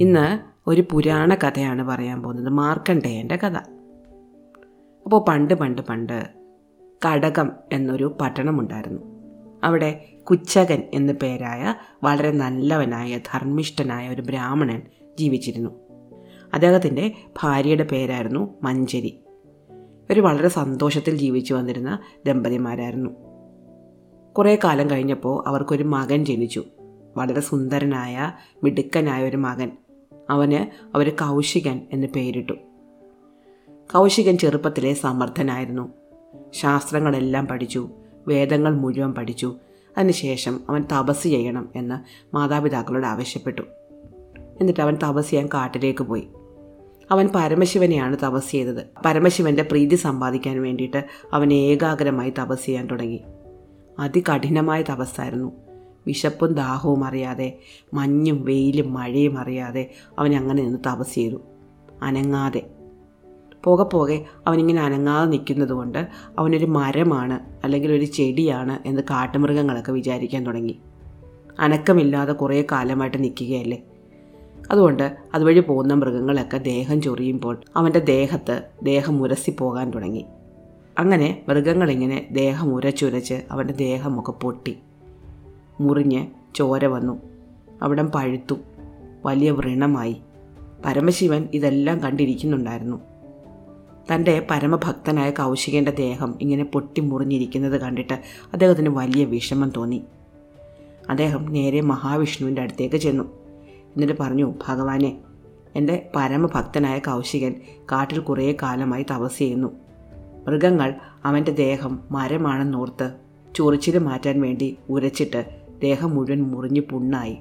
ഇന്ന് ഒരു പുരാണ കഥയാണ് പറയാൻ പോകുന്നത്. മാർക്കണ്ഡേയന്റെ കഥ. അപ്പോൾ പണ്ട് പണ്ട് പണ്ട് കടകം എന്നൊരു പട്ടണമുണ്ടായിരുന്നു. അവിടെ കുച്ചകൻ എന്ന പേരായ വളരെ നല്ലവനായ ധർമ്മിഷ്ഠനായ ഒരു ബ്രാഹ്മണൻ ജീവിച്ചിരുന്നു. അദ്ദേഹത്തിന്റെ ഭാര്യയുടെ പേരായിരുന്നു മഞ്ചരി. ഒരു വളരെ സന്തോഷത്തിൽ ജീവിച്ചു വന്നിരുന്ന ദമ്പതിമാരായിരുന്നു. കുറേ കാലം കഴിഞ്ഞപ്പോൾ അവർക്കൊരു മകൻ ജനിച്ചു. വളരെ സുന്ദരനായ മിടുക്കനായ ഒരു മകൻ. അവന് അവർ കൗശികൻ എന്ന് പേരിട്ടു. കൗശികൻ ചെറുപ്പത്തിലെ സമർത്ഥനായിരുന്നു. ശാസ്ത്രങ്ങളെല്ലാം പഠിച്ചു. വേദങ്ങൾ മുഴുവൻ പഠിച്ചു. അതിനുശേഷം അവൻ തപസ് ചെയ്യണം എന്ന് മാതാപിതാക്കളോട് ആവശ്യപ്പെട്ടു. എന്നിട്ട് അവൻ തപസ് ചെയ്യാൻ കാട്ടിലേക്ക് പോയി. അവൻ പരമശിവനെയാണ് തപസ് ചെയ്തത്. പരമശിവന്റെ പ്രീതി സമ്പാദിക്കാൻ വേണ്ടിയിട്ട് അവൻ ഏകാഗ്രമായി തപസ് ചെയ്യാൻ തുടങ്ങി. അതികഠിനമായ തപസ്സായിരുന്നു. വിശപ്പും ദാഹവും അറിയാതെ മഞ്ഞും വെയിലും മഴയും അറിയാതെ അവൻ അങ്ങനെ നിന്ന് തപസ് ചെയ്തു. അനങ്ങാതെ. പോകെ പോകെ അവനിങ്ങനെ അനങ്ങാതെ നിൽക്കുന്നത് കൊണ്ട് അവനൊരു മരമാണ് അല്ലെങ്കിൽ ഒരു ചെടിയാണ് എന്ന് കാട്ടുമൃഗങ്ങളൊക്കെ വിചാരിക്കാൻ തുടങ്ങി. അനക്കമില്ലാതെ കുറേ കാലമായിട്ട് നിൽക്കുകയല്ലേ? അതുകൊണ്ട് അതുവഴി പോകുന്ന മൃഗങ്ങളൊക്കെ ദേഹം ചൊറിയുമ്പോൾ അവന്റെ ദേഹത്ത് ദേഹം ഉരസി പോകാൻ തുടങ്ങി. അങ്ങനെ മൃഗങ്ങളിങ്ങനെ ദേഹം ഉരച്ചുരച്ച് അവന്റെ ദേഹമൊക്കെ പൊട്ടി. മുറിഞ്ഞ് ചോര വന്നു. അവിടം പഴുത്തു. വലിയ വ്രണമായി. പരമശിവൻ ഇതെല്ലാം കണ്ടിരിക്കുന്നുണ്ടായിരുന്നു. തന്റെ പരമഭക്തനായ കൗശികന്റെ ദേഹം ഇങ്ങനെ പൊട്ടി മുറിഞ്ഞിരിക്കുന്നത് കണ്ടിട്ട് അദ്ദേഹത്തിന് വലിയ വിഷമം തോന്നി. അദ്ദേഹം നേരെ മഹാവിഷ്ണുവിന്റെ അടുത്തേക്ക് ചെന്നു. എന്നിട്ട് പറഞ്ഞു ഭഗവാനെ എന്റെ പരമഭക്തനായ കൗശികൻ കാട്ടിൽ കുറേ കാലമായി തപസ് ചെയ്യുന്നു. മൃഗങ്ങൾ അവന്റെ ദേഹം മരമാണെന്നോർത്ത് ചൊറിച്ചിൽ മാറ്റാൻ വേണ്ടി ഉരച്ചിട്ട് ദേഹം മുഴുവൻ മുറിഞ്ഞ് പുണ്ണായി.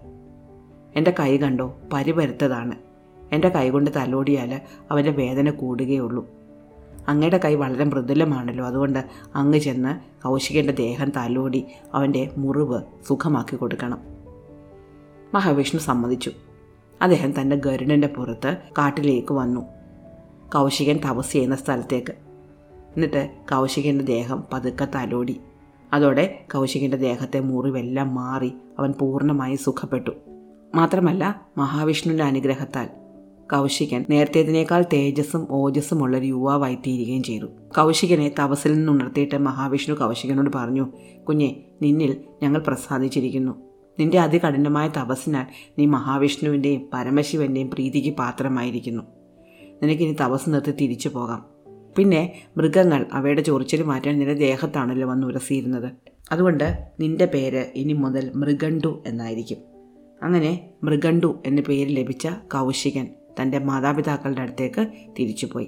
എന്റെ കൈ കണ്ടോ പരിപരുത്തതാണ്. എന്റെ കൈ കൊണ്ട് തലോടിയാൽ അവന്റെ വേദന കൂടുകയുള്ളൂ. അങ്ങയുടെ കൈ വളരെ മൃദുലമാണല്ലോ അതുകൊണ്ട് അങ്ങ് ചെന്ന് കൗശികന്റെ ദേഹം തലോടി അവന്റെ മുറിവ് സുഖമാക്കി കൊടുക്കണം. മഹാവിഷ്ണു സമ്മതിച്ചു. അദ്ദേഹം തന്റെ ഗരുഡന്റെ പുറത്ത് കാട്ടിലേക്ക് വന്നു. കൗശികൻ തപസ് ചെയ്യുന്ന സ്ഥലത്തേക്ക്. എന്നിട്ട് കൗശികന്റെ ദേഹം പതുക്കെ തലോടി. അതോടെ കൗശികന്റെ ദേഹത്തെ മുറിവെല്ലാം മാറി അവൻ പൂർണമായി സുഖപ്പെട്ടു. മാത്രമല്ല മഹാവിഷ്ണുവിന്റെ അനുഗ്രഹത്താൽ കൗശികൻ നേരത്തേതിനേക്കാൾ തേജസ്സും ഓജസ്സും ഉള്ള ഒരു യുവാവായി തീരുകയും ചെയ്തു. കൗശികനെ തപസിൽ നിന്ന് ഉണർത്തിയിട്ട് മഹാവിഷ്ണു കൗശികനോട് പറഞ്ഞു കുഞ്ഞെ നിന്നിൽ ഞങ്ങൾ പ്രസാദിച്ചിരിക്കുന്നു. നിന്റെ അതികഠിനമായ തപസ്സിനാൽ നീ മഹാവിഷ്ണുവിന്റെയും പരമശിവന്റെയും പ്രീതിക്ക് പാത്രമായിരിക്കുന്നു. നിനക്കിനി തപസ് നിർത്തി തിരിച്ചു പോകാം. പിന്നെ മൃഗങ്ങൾ അവയുടെ ചൊറിച്ചിൽ മാറ്റാൻ നിന്റെ ദേഹത്താണല്ലോ വന്ന് ഉരസിയിരുന്നത്. അതുകൊണ്ട് നിന്റെ പേര് ഇനി മുതൽ മൃഗണ്ടു എന്നായിരിക്കും. അങ്ങനെ മൃഗണ്ടു എന്ന പേര് ലഭിച്ച കൗശികൻ തന്റെ മാതാപിതാക്കളുടെ അടുത്തേക്ക് തിരിച്ചുപോയി.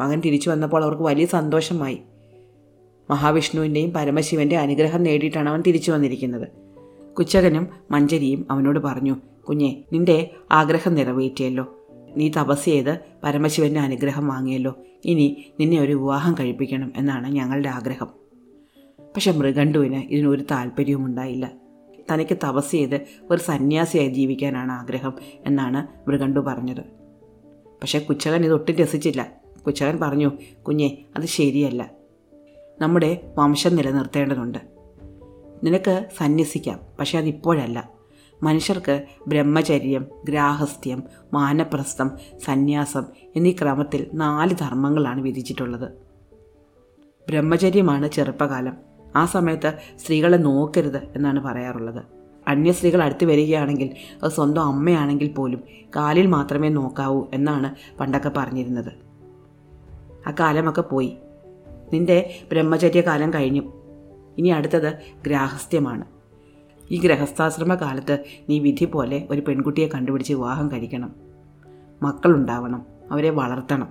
മകൻ തിരിച്ചു വന്നപ്പോൾ അവർക്ക് വലിയ സന്തോഷമായി. മഹാവിഷ്ണുവിന്റെയും പരമശിവന്റെയും അനുഗ്രഹം നേടിയിട്ടാണ് അവൻ തിരിച്ചു വന്നിരിക്കുന്നത്. കുച്ചകനും മഞ്ചരിയും അവനോട് പറഞ്ഞു കുഞ്ഞെ നിന്റെ ആഗ്രഹം നിറവേറ്റിയല്ലോ. നീ തപസ് ചെയ്ത് പരമശിവന്റെ അനുഗ്രഹം വാങ്ങിയല്ലോ. ഇനി നിന്നെ ഒരു വിവാഹം കഴിപ്പിക്കണം എന്നാണ് ഞങ്ങളുടെ ആഗ്രഹം. പക്ഷെ മൃഗണ്ടുവിന് ഇതിനൊരു താല്പര്യവും ഉണ്ടായില്ല. തനിക്ക് തപസ് ചെയ്ത് ഒരു സന്യാസിയായി ജീവിക്കാനാണ് ആഗ്രഹം എന്നാണ് മൃഗണ്ടു പറഞ്ഞത്. പക്ഷേ കുച്ചകൻ ഇതൊട്ടും രസിച്ചില്ല. കുച്ചകൻ പറഞ്ഞു കുഞ്ഞെ അത് ശരിയല്ല. നമ്മുടെ വംശം നിലനിർത്തേണ്ടതുണ്ട്. നിനക്ക് സന്യസിക്കാം പക്ഷെ അതിപ്പോഴല്ല. മനുഷ്യർക്ക് ബ്രഹ്മചര്യം ഗ്രാഹസ്ഥ്യം മാനപ്രസ്ഥം സന്യാസം എന്നീ ക്രമത്തിൽ നാല് ധർമ്മങ്ങളാണ് വിധിച്ചിട്ടുള്ളത്. ബ്രഹ്മചര്യമാണ് ചെറുപ്പകാലം. ആ സമയത്ത് സ്ത്രീകളെ നോക്കരുത് എന്നാണ് പറയാറുള്ളത്. അന്യ സ്ത്രീകൾ അടുത്ത് വരികയാണെങ്കിൽ അത് സ്വന്തം അമ്മയാണെങ്കിൽ പോലും കാലിൽ മാത്രമേ നോക്കാവൂ എന്നാണ് പണ്ടൊക്കെ പറഞ്ഞിരുന്നത്. ആ കാലമൊക്കെ പോയി. നിന്റെ ബ്രഹ്മചര്യകാലം കഴിഞ്ഞു. ഇനി അടുത്തത് ഗ്രാഹസ്ഥ്യമാണ്. ഈ ഗൃഹസ്ഥാശ്രമ കാലത്ത് നീ വിധി പോലെ ഒരു പെൺകുട്ടിയെ കണ്ടുപിടിച്ച് വിവാഹം കഴിക്കണം. മക്കളുണ്ടാവണം അവരെ വളർത്തണം.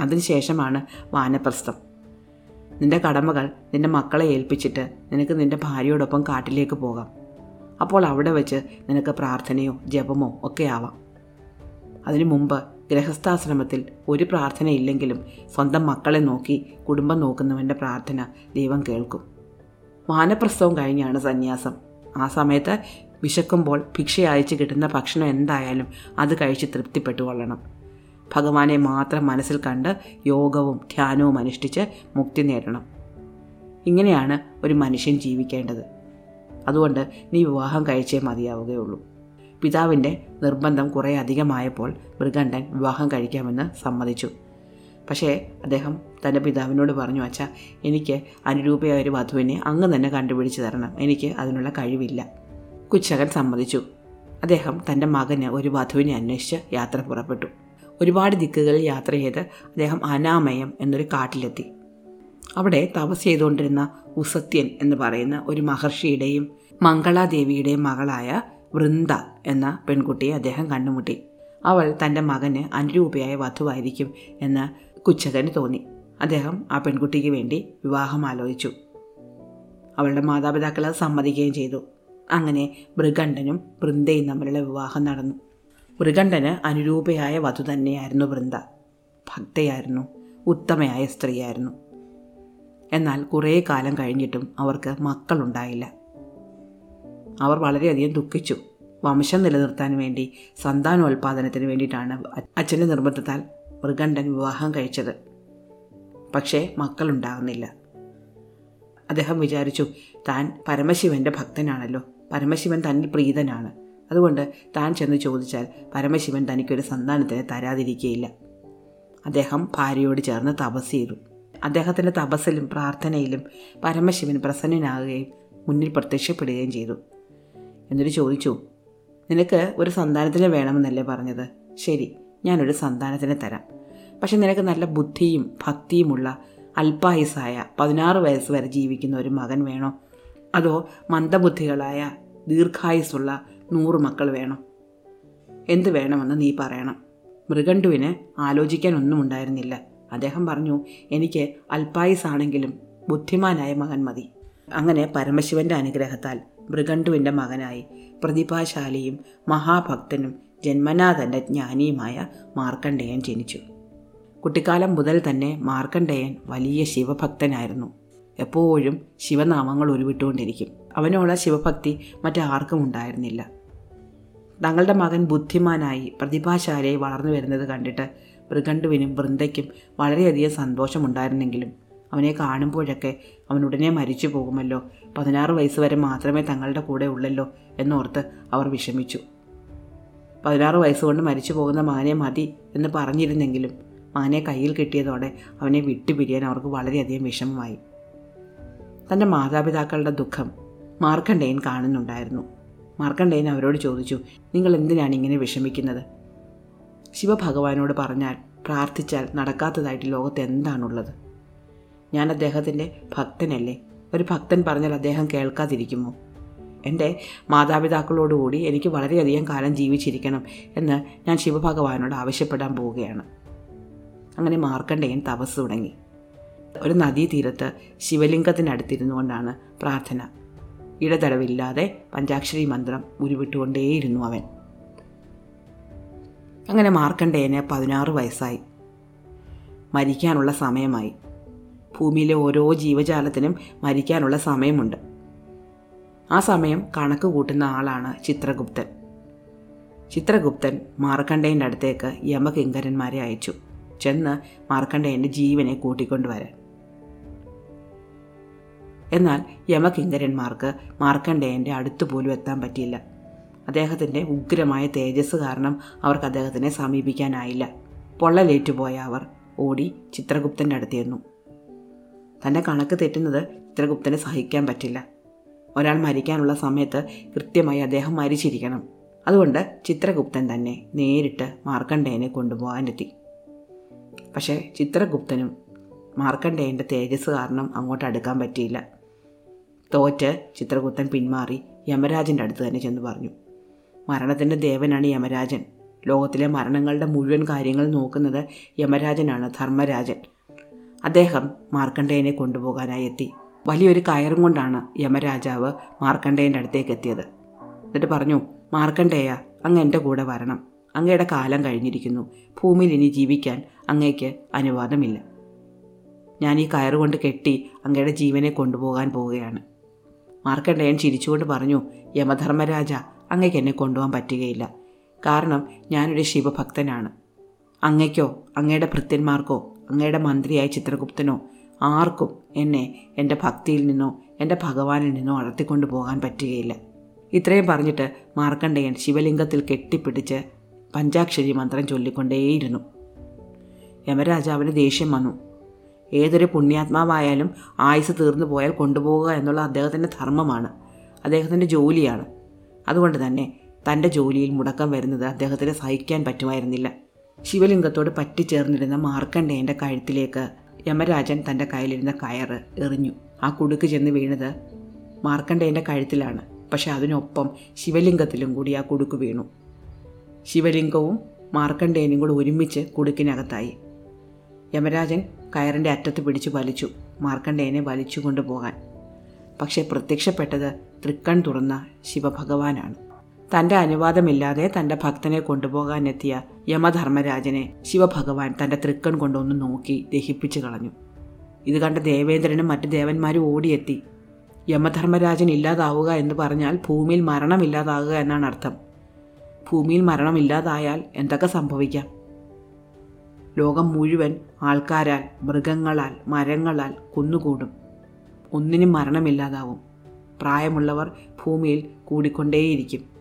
അതിനുശേഷമാണ് വാനപ്രസ്ഥം. നിന്റെ കടമകൾ നിന്റെ മക്കളെ ഏൽപ്പിച്ചിട്ട് നിനക്ക് നിന്റെ ഭാര്യയോടൊപ്പം കാട്ടിലേക്ക് പോകാം. അപ്പോൾ അവിടെ വെച്ച് നിനക്ക് പ്രാർത്ഥനയോ ജപമോ ഒക്കെ ആവാം. അതിനു മുമ്പ് ഗൃഹസ്ഥാശ്രമത്തിൽ ഒരു പ്രാർത്ഥനയില്ലെങ്കിലും സ്വന്തം മക്കളെ നോക്കി കുടുംബം നോക്കുന്നവന്റെ പ്രാർത്ഥന ദൈവം കേൾക്കും. വാനപ്രസ്ഥവം കഴിഞ്ഞാണ് സന്യാസം. ആ സമയത്ത് വിശക്കുമ്പോൾ ഭിക്ഷ അയച്ച് കിട്ടുന്ന ഭക്ഷണം എന്തായാലും അത് കഴിച്ച് തൃപ്തിപ്പെട്ടു കൊള്ളണം. ഭഗവാനെ മാത്രം മനസ്സിൽ കണ്ട് യോഗവും ധ്യാനവും അനുഷ്ഠിച്ച് മുക്തി നേടണം. ഇങ്ങനെയാണ് ഒരു മനുഷ്യൻ ജീവിക്കേണ്ടത്. അതുകൊണ്ട് നീ വിവാഹം കഴിച്ചേ മതിയാവുകയുള്ളൂ. പിതാവിന്റെ നിർബന്ധം കുറേ അധികമായപ്പോൾ മൃഗണ്ഠൻ വിവാഹം കഴിക്കാമെന്ന് സമ്മതിച്ചു. പക്ഷേ അദ്ദേഹം തന്റെ പിതാവിനോട് പറഞ്ഞു അച്ഛാ എനിക്ക് അനുരൂപയായ ഒരു വധുവിനെ അങ്ങ് തന്നെ കണ്ടുപിടിച്ച് തരണം. എനിക്ക് അതിനുള്ള കഴിവില്ല. കുച്ചകൻ സമ്മതിച്ചു. അദ്ദേഹം തന്റെ മകന് ഒരു വധുവിനെ അന്വേഷിച്ച് യാത്ര പുറപ്പെട്ടു. ഒരുപാട് ദിക്കുകളിൽ യാത്ര ചെയ്ത് അദ്ദേഹം അനാമയം എന്നൊരു കാട്ടിലെത്തി. അവിടെ തപസ് ചെയ്തുകൊണ്ടിരുന്ന ഉസത്യൻ എന്ന് പറയുന്ന ഒരു മഹർഷിയുടെയും മംഗളാദേവിയുടെയും മകളായ വൃന്ദ എന്ന പെൺകുട്ടിയെ അദ്ദേഹം കണ്ടുമുട്ടി. അവൾ തന്റെ മകന് അനുരൂപയായ വധുവായിരിക്കും എന്ന് കുച്ചകന് തോന്നി. അദ്ദേഹം ആ പെൺകുട്ടിക്ക് വേണ്ടി വിവാഹം ആലോചിച്ചു. അവളുടെ മാതാപിതാക്കൾ അത് സമ്മതിക്കുകയും ചെയ്തു. അങ്ങനെ മൃഗണ്ഠനും വൃന്ദയും തമ്മിലുള്ള വിവാഹം നടന്നു. മൃഗണ്ഠന് അനുരൂപയായ വധു തന്നെയായിരുന്നു വൃന്ദ. ഭക്തയായിരുന്നു. ഉത്തമയായ സ്ത്രീയായിരുന്നു. എന്നാൽ കുറേ കാലം കഴിഞ്ഞിട്ടും അവർക്ക് മക്കളുണ്ടായില്ല. അവർ വളരെയധികം ദുഃഖിച്ചു. വംശം നിലനിർത്താൻ വേണ്ടി സന്താനോൽപാദനത്തിന് വേണ്ടിയിട്ടാണ് അച്ഛന്റെ നിർബന്ധത്താൽ മൃഗണ്ഡൻ വിവാഹം കഴിച്ചത്. പക്ഷേ മക്കളുണ്ടാകുന്നില്ല അദ്ദേഹം വിചാരിച്ചു താൻ പരമശിവന്റെ ഭക്തനാണല്ലോ. പരമശിവൻ തന്നിൽ പ്രീതനാണ്. അതുകൊണ്ട് താൻ ചെന്ന് ചോദിച്ചാൽ പരമശിവൻ തനിക്കൊരു സന്താനത്തിന് തരാതിരിക്കുകയില്ല അദ്ദേഹം ഭാര്യയോട് ചേർന്ന് തപസ് ചെയ്തു. അദ്ദേഹത്തിന്റെ തപസ്സിലും പ്രാർത്ഥനയിലും പരമശിവൻ പ്രസന്നനാകുകയും മുന്നിൽ പ്രത്യക്ഷപ്പെടുകയും ചെയ്തു. എന്നിട്ട് ചോദിച്ചു നിനക്ക് ഒരു സന്താനത്തിന് വേണമെന്നല്ലേ പറഞ്ഞത്? ശരി ഞാനൊരു സന്താനത്തിന് തരാം. പക്ഷെ നിനക്ക് നല്ല ബുദ്ധിയും ഭക്തിയുമുള്ള അല്പായുസായ പതിനാറ് വയസ്സ് വരെ ജീവിക്കുന്ന ഒരു മകൻ വേണോ? അതോ മന്ദബുദ്ധികളായ ദീർഘായുസുള്ള നൂറ് മക്കൾ വേണോ? എന്ത് വേണമെന്ന് നീ പറയണം. മൃഗണ്ടുവിന് ആലോചിക്കാൻ ഒന്നും ഉണ്ടായിരുന്നില്ല. അദ്ദേഹം പറഞ്ഞു എനിക്ക് അല്പായുസാണെങ്കിലും ബുദ്ധിമാനായ മകൻ മതി. അങ്ങനെ പരമശിവന്റെ അനുഗ്രഹത്താൽ മൃഗണ്ടുവിന്റെ മകനായി പ്രതിഭാശാലിയും മഹാഭക്തനും ജന്മനാ തന്നെ ജ്ഞാനിയുമായ മാർക്കണ്ഡേയൻ ജനിച്ചു. കുട്ടിക്കാലം മുതൽ തന്നെ മാർക്കണ്ഡേയൻ വലിയ ശിവഭക്തനായിരുന്നു. എപ്പോഴും ശിവനാമങ്ങൾ ഉരുവിട്ടുകൊണ്ടിരിക്കും. അവനോട് ശിവഭക്തി മറ്റാർക്കും ഉണ്ടായിരുന്നില്ല. തങ്ങളുടെ മകൻ ബുദ്ധിമാനായി പ്രതിഭാശാലിയായി വളർന്നു വരുന്നത് കണ്ടിട്ട് മൃഗണ്ടുവിനും വൃന്ദയ്ക്കും വളരെയധികം സന്തോഷമുണ്ടായിരുന്നെങ്കിലും അവനെ കാണുമ്പോഴൊക്കെ അവൻ ഉടനെ മരിച്ചു പോകുമല്ലോ പതിനാറ് വയസ്സ് വരെ മാത്രമേ തങ്ങളുടെ കൂടെ ഉള്ളല്ലോ എന്നോർത്ത് അവർ വിഷമിച്ചു. പതിനാറ് വയസ്സുകൊണ്ട് മരിച്ചു പോകുന്ന മാനെ മതി എന്ന് പറഞ്ഞിരുന്നെങ്കിലും മാനെ കയ്യിൽ കിട്ടിയതോടെ അവനെ വിട്ടുപിരിയാൻ അവർക്ക് വളരെയധികം വിഷമമായി. തന്റെ മാതാപിതാക്കളുടെ ദുഃഖം മാർക്കണ്ഡേയൻ കാണുന്നുണ്ടായിരുന്നു. മാർക്കണ്ഡേയൻ അവരോട് ചോദിച്ചു നിങ്ങൾ എന്തിനാണ് ഇങ്ങനെ വിഷമിക്കുന്നത്? ശിവഭഗവാനോട് പറഞ്ഞാൽ പ്രാർത്ഥിച്ചാൽ നടക്കാത്തതായിട്ട് ലോകത്ത് എന്താണുള്ളത്? ഞാൻ അദ്ദേഹത്തിന്റെ ഭക്തനല്ലേ? ഒരു ഭക്തൻ പറഞ്ഞാൽ അദ്ദേഹം കേൾക്കാതിരിക്കുമോ? എന്റെ മാതാപിതാക്കളോടുകൂടി എനിക്ക് വളരെയധികം കാലം ജീവിച്ചിരിക്കണം എന്ന് ഞാൻ ശിവഭഗവാനോട് ആവശ്യപ്പെടാൻ പോവുകയാണ്. അങ്ങനെ മാർക്കണ്ഡേയൻ തപസ് തുടങ്ങി. ഒരു നദീതീരത്ത് ശിവലിംഗത്തിനടുത്തിരുന്നു കൊണ്ടാണ് പ്രാർത്ഥന. ഇടതടവില്ലാതെ പഞ്ചാക്ഷരി മന്ത്രം ഉരുവിട്ടുകൊണ്ടേയിരുന്നു അവൻ. അങ്ങനെ മാർക്കണ്ഡേയന് പതിനാറ് വയസ്സായി. മരിക്കാനുള്ള സമയമായി. ഭൂമിയിലെ ഓരോ ജീവജാലത്തിനും മരിക്കാനുള്ള സമയമുണ്ട്. ആ സമയം കണക്ക് കൂട്ടുന്ന ആളാണ് ചിത്രഗുപ്തൻ. ചിത്രഗുപ്തൻ മാർക്കണ്ഡേയന്റെ അടുത്തേക്ക് യമകിങ്കരന്മാരെ അയച്ചു. ചെന്ന് മാർക്കണ്ഡേയന്റെ ജീവനെ കൂട്ടിക്കൊണ്ടുവരാൻ എന്നാൽ യമകിങ്കരന്മാർക്ക് മാർക്കണ്ഡേയന്റെ അടുത്തു പോലും എത്താൻ പറ്റിയില്ല. അദ്ദേഹത്തിന്റെ ഉഗ്രമായ തേജസ് കാരണം അവർക്ക് അദ്ദേഹത്തിനെ സമീപിക്കാനായില്ല. പൊള്ളലേറ്റുപോയ അവർ ഓടി ചിത്രഗുപ്തന്റെ അടുത്തിരുന്നു തന്റെ കണക്ക് തെറ്റുന്നത് ചിത്രഗുപ്തനെ സഹിക്കാൻ പറ്റില്ല. ഒരാൾ മരിക്കാനുള്ള സമയത്ത് കൃത്യമായി അദ്ദേഹം മരിച്ചിരിക്കണം. അതുകൊണ്ട് ചിത്രഗുപ്തൻ തന്നെ നേരിട്ട് മാർക്കണ്ഡേയനെ കൊണ്ടുപോകാനെത്തി. പക്ഷേ ചിത്രഗുപ്തനും മാർക്കണ്ഡേയന്റെ തേജസ് കാരണം അങ്ങോട്ട് അടുക്കാൻ പറ്റിയില്ല. തോറ്റ് ചിത്രഗുപ്തൻ പിന്മാറി യമരാജന്റെ അടുത്ത് തന്നെ ചെന്ന് പറഞ്ഞു. മരണത്തിന്റെ ദേവനാണ് യമരാജൻ. ലോകത്തിലെ മരണങ്ങളുടെ മുഴുവൻ കാര്യങ്ങൾ നോക്കുന്നത് യമരാജനാണ് ധർമ്മരാജൻ. അദ്ദേഹം മാർക്കണ്ഡേയനെ കൊണ്ടുപോകാനായി എത്തി. വലിയൊരു കയറും കൊണ്ടാണ് യമരാജാവ് മാർക്കണ്ഡേയന്റെ അടുത്തേക്ക് എത്തിയത്. എന്നിട്ട് പറഞ്ഞു മാർക്കണ്ഡേയ അങ്ങ് എന്റെ കൂടെ വരണം. അങ്ങയുടെ കാലം കഴിഞ്ഞിരിക്കുന്നു. ഭൂമിയിൽ ഇനി ജീവിക്കാൻ അങ്ങയ്ക്ക് അനുവാദമില്ല. ഞാൻ ഈ കയറുകൊണ്ട് കെട്ടി അങ്ങയുടെ ജീവനെ കൊണ്ടുപോകാൻ പോവുകയാണ്. മാർക്കണ്ഡേയൻ ചിരിച്ചുകൊണ്ട് പറഞ്ഞു യമധർമ്മരാജ അങ്ങയ്ക്ക് എന്നെ കൊണ്ടുപോകാൻ പറ്റുകയില്ല. കാരണം ഞാനൊരു ശിവഭക്തനാണ്. അങ്ങയ്ക്കോ അങ്ങയുടെ ഭൃത്യന്മാർക്കോ അങ്ങയുടെ മന്ത്രിയായ ചിത്രഗുപ്തനോ ആർക്കും എന്നെ എന്റെ ഭക്തിയിൽ നിന്നോ എന്റെ ഭഗവാനിൽ നിന്നോ അടർത്തിക്കൊണ്ടു പോകാൻ പറ്റുകയില്ല. ഇത്രയും പറഞ്ഞിട്ട് മാർക്കണ്ഡേയൻ ശിവലിംഗത്തിൽ കെട്ടിപ്പിടിച്ച് പഞ്ചാക്ഷരി മന്ത്രം ചൊല്ലിക്കൊണ്ടേയിരുന്നു. യമരാജാവിന് ദേഷ്യം വന്നു. ഏതൊരു പുണ്യാത്മാവായാലും ആയുസ് തീർന്നു പോയാൽ കൊണ്ടുപോകുക എന്നുള്ള അദ്ദേഹത്തിന്റെ ധർമ്മമാണ്. അദ്ദേഹത്തിന്റെ ജോലിയാണ്. അതുകൊണ്ട് തന്നെ തന്റെ ജോലിയിൽ മുടക്കം വരുന്നത് അദ്ദേഹത്തിന് സഹിക്കാൻ പറ്റുമായിരുന്നില്ല. ശിവലിംഗത്തോട് പറ്റിച്ചേർന്നിരുന്ന മാർക്കണ്ഡേയന്റെ കഴുത്തിലേക്ക് യമരാജൻ തന്റെ കയ്യിലിരുന്ന കയറ് എറിഞ്ഞു. ആ കുടുക്ക് ചെന്ന് വീണത് മാർക്കണ്ഡേയന്റെ കഴുത്തിലാണ്. പക്ഷെ അതിനൊപ്പം ശിവലിംഗത്തിലും കൂടി ആ കുടുക്ക് വീണു. ശിവലിംഗവും മാർക്കണ്ഡേയനും കൂടി ഒരുമിച്ച് കുടുക്കിനകത്തായി. യമരാജൻ കയറിന്റെ അറ്റത്ത് പിടിച്ചു വലിച്ചു. മാർക്കണ്ഡേയനെ വലിച്ചു കൊണ്ടുപോകാൻ പക്ഷെ പ്രത്യക്ഷപ്പെട്ടത് തൃക്കൺ തുറന്ന ശിവഭഗവാനാണ്. തന്റെ അനുവാദമില്ലാതെ തന്റെ ഭക്തനെ കൊണ്ടുപോകാനെത്തിയ യമധർമ്മരാജനെ ശിവഭഗവാൻ തന്റെ തൃക്കൺ കൊണ്ടൊന്ന് നോക്കി ദഹിപ്പിച്ചു കളഞ്ഞു. ഇത് കണ്ട ദേവേന്ദ്രനും മറ്റു ദേവന്മാരും ഓടിയെത്തി. യമധർമ്മരാജൻ ഇല്ലാതാവുക എന്ന് പറഞ്ഞാൽ ഭൂമിയിൽ മരണമില്ലാതാകുക എന്നാണ് അർത്ഥം. ഭൂമിയിൽ മരണമില്ലാതായാൽ എന്തൊക്കെ സംഭവിക്കാം? ലോകം മുഴുവൻ ആൾക്കാരാൽ മൃഗങ്ങളാൽ മരങ്ങളാൽ കുന്നുകൂടും. ഒന്നിനും മരണമില്ലാതാവും. പ്രായമുള്ളവർ ഭൂമിയിൽ കൂടിക്കൊണ്ടേയിരിക്കും.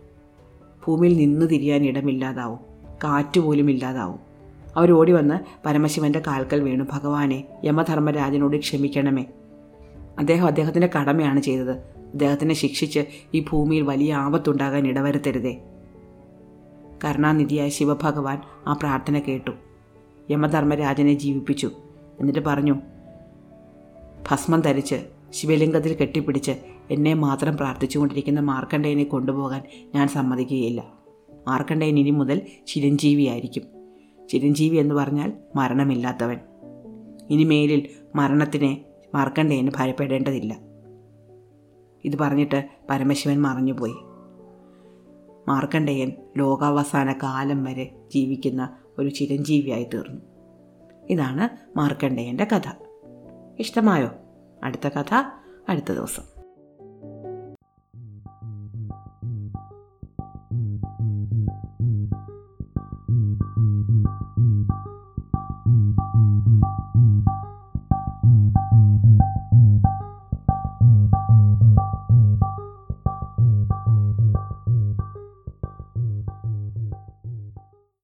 ഭൂമിയിൽ നിന്ന് തിരിയാൻ ഇടമില്ലാതാവും. കാറ്റുപോലും ഇല്ലാതാവും. അവരോടി വന്ന് പരമശിവന്റെ കാൽക്കൽ വീണു. ഭഗവാനെ യമധർമ്മരാജനോട് ക്ഷമിക്കണമേ. അദ്ദേഹം അദ്ദേഹത്തിന്റെ കടമയാണ് ചെയ്തത്. അദ്ദേഹത്തിനെ ശിക്ഷിച്ച് ഈ ഭൂമിയിൽ വലിയ ആപത്തുണ്ടാകാൻ ഇടവരുത്തരുതേ. കരുണാനിധിയായ ശിവഭഗവാൻ ആ പ്രാർത്ഥന കേട്ടു. യമധർമ്മരാജനെ ജീവിപ്പിച്ചു. എന്നിട്ട് പറഞ്ഞു ഭസ്മം ധരിച്ച് ശിവലിംഗത്തിൽ കെട്ടിപ്പിടിച്ച് എന്നെ മാത്രം പ്രാർത്ഥിച്ചുകൊണ്ടിരിക്കുന്ന മാർക്കണ്ഡേയനെ കൊണ്ടുപോകാൻ ഞാൻ സമ്മതിക്കുകയില്ല. മാർക്കണ്ഡേയൻ ഇനി മുതൽ ചിരഞ്ജീവിയായിരിക്കും ചിരഞ്ജീവി എന്ന് പറഞ്ഞാൽ മരണമില്ലാത്തവൻ. ഇനി മേലിൽ മരണത്തിനെ മാർക്കണ്ഡേയന് ഭയപ്പെടേണ്ടതില്ല. ഇത് പറഞ്ഞിട്ട് പരമശിവൻ മറഞ്ഞുപോയി. മാർക്കണ്ഡേയൻ ലോകാവസാന കാലം വരെ ജീവിക്കുന്ന ഒരു ചിരഞ്ജീവിയായി തീർന്നു. ഇതാണ് മാർക്കണ്ഡേയന്റെ കഥ. ഇഷ്ടമായോ? അടുത്ത കഥ അടുത്ത ദിവസം.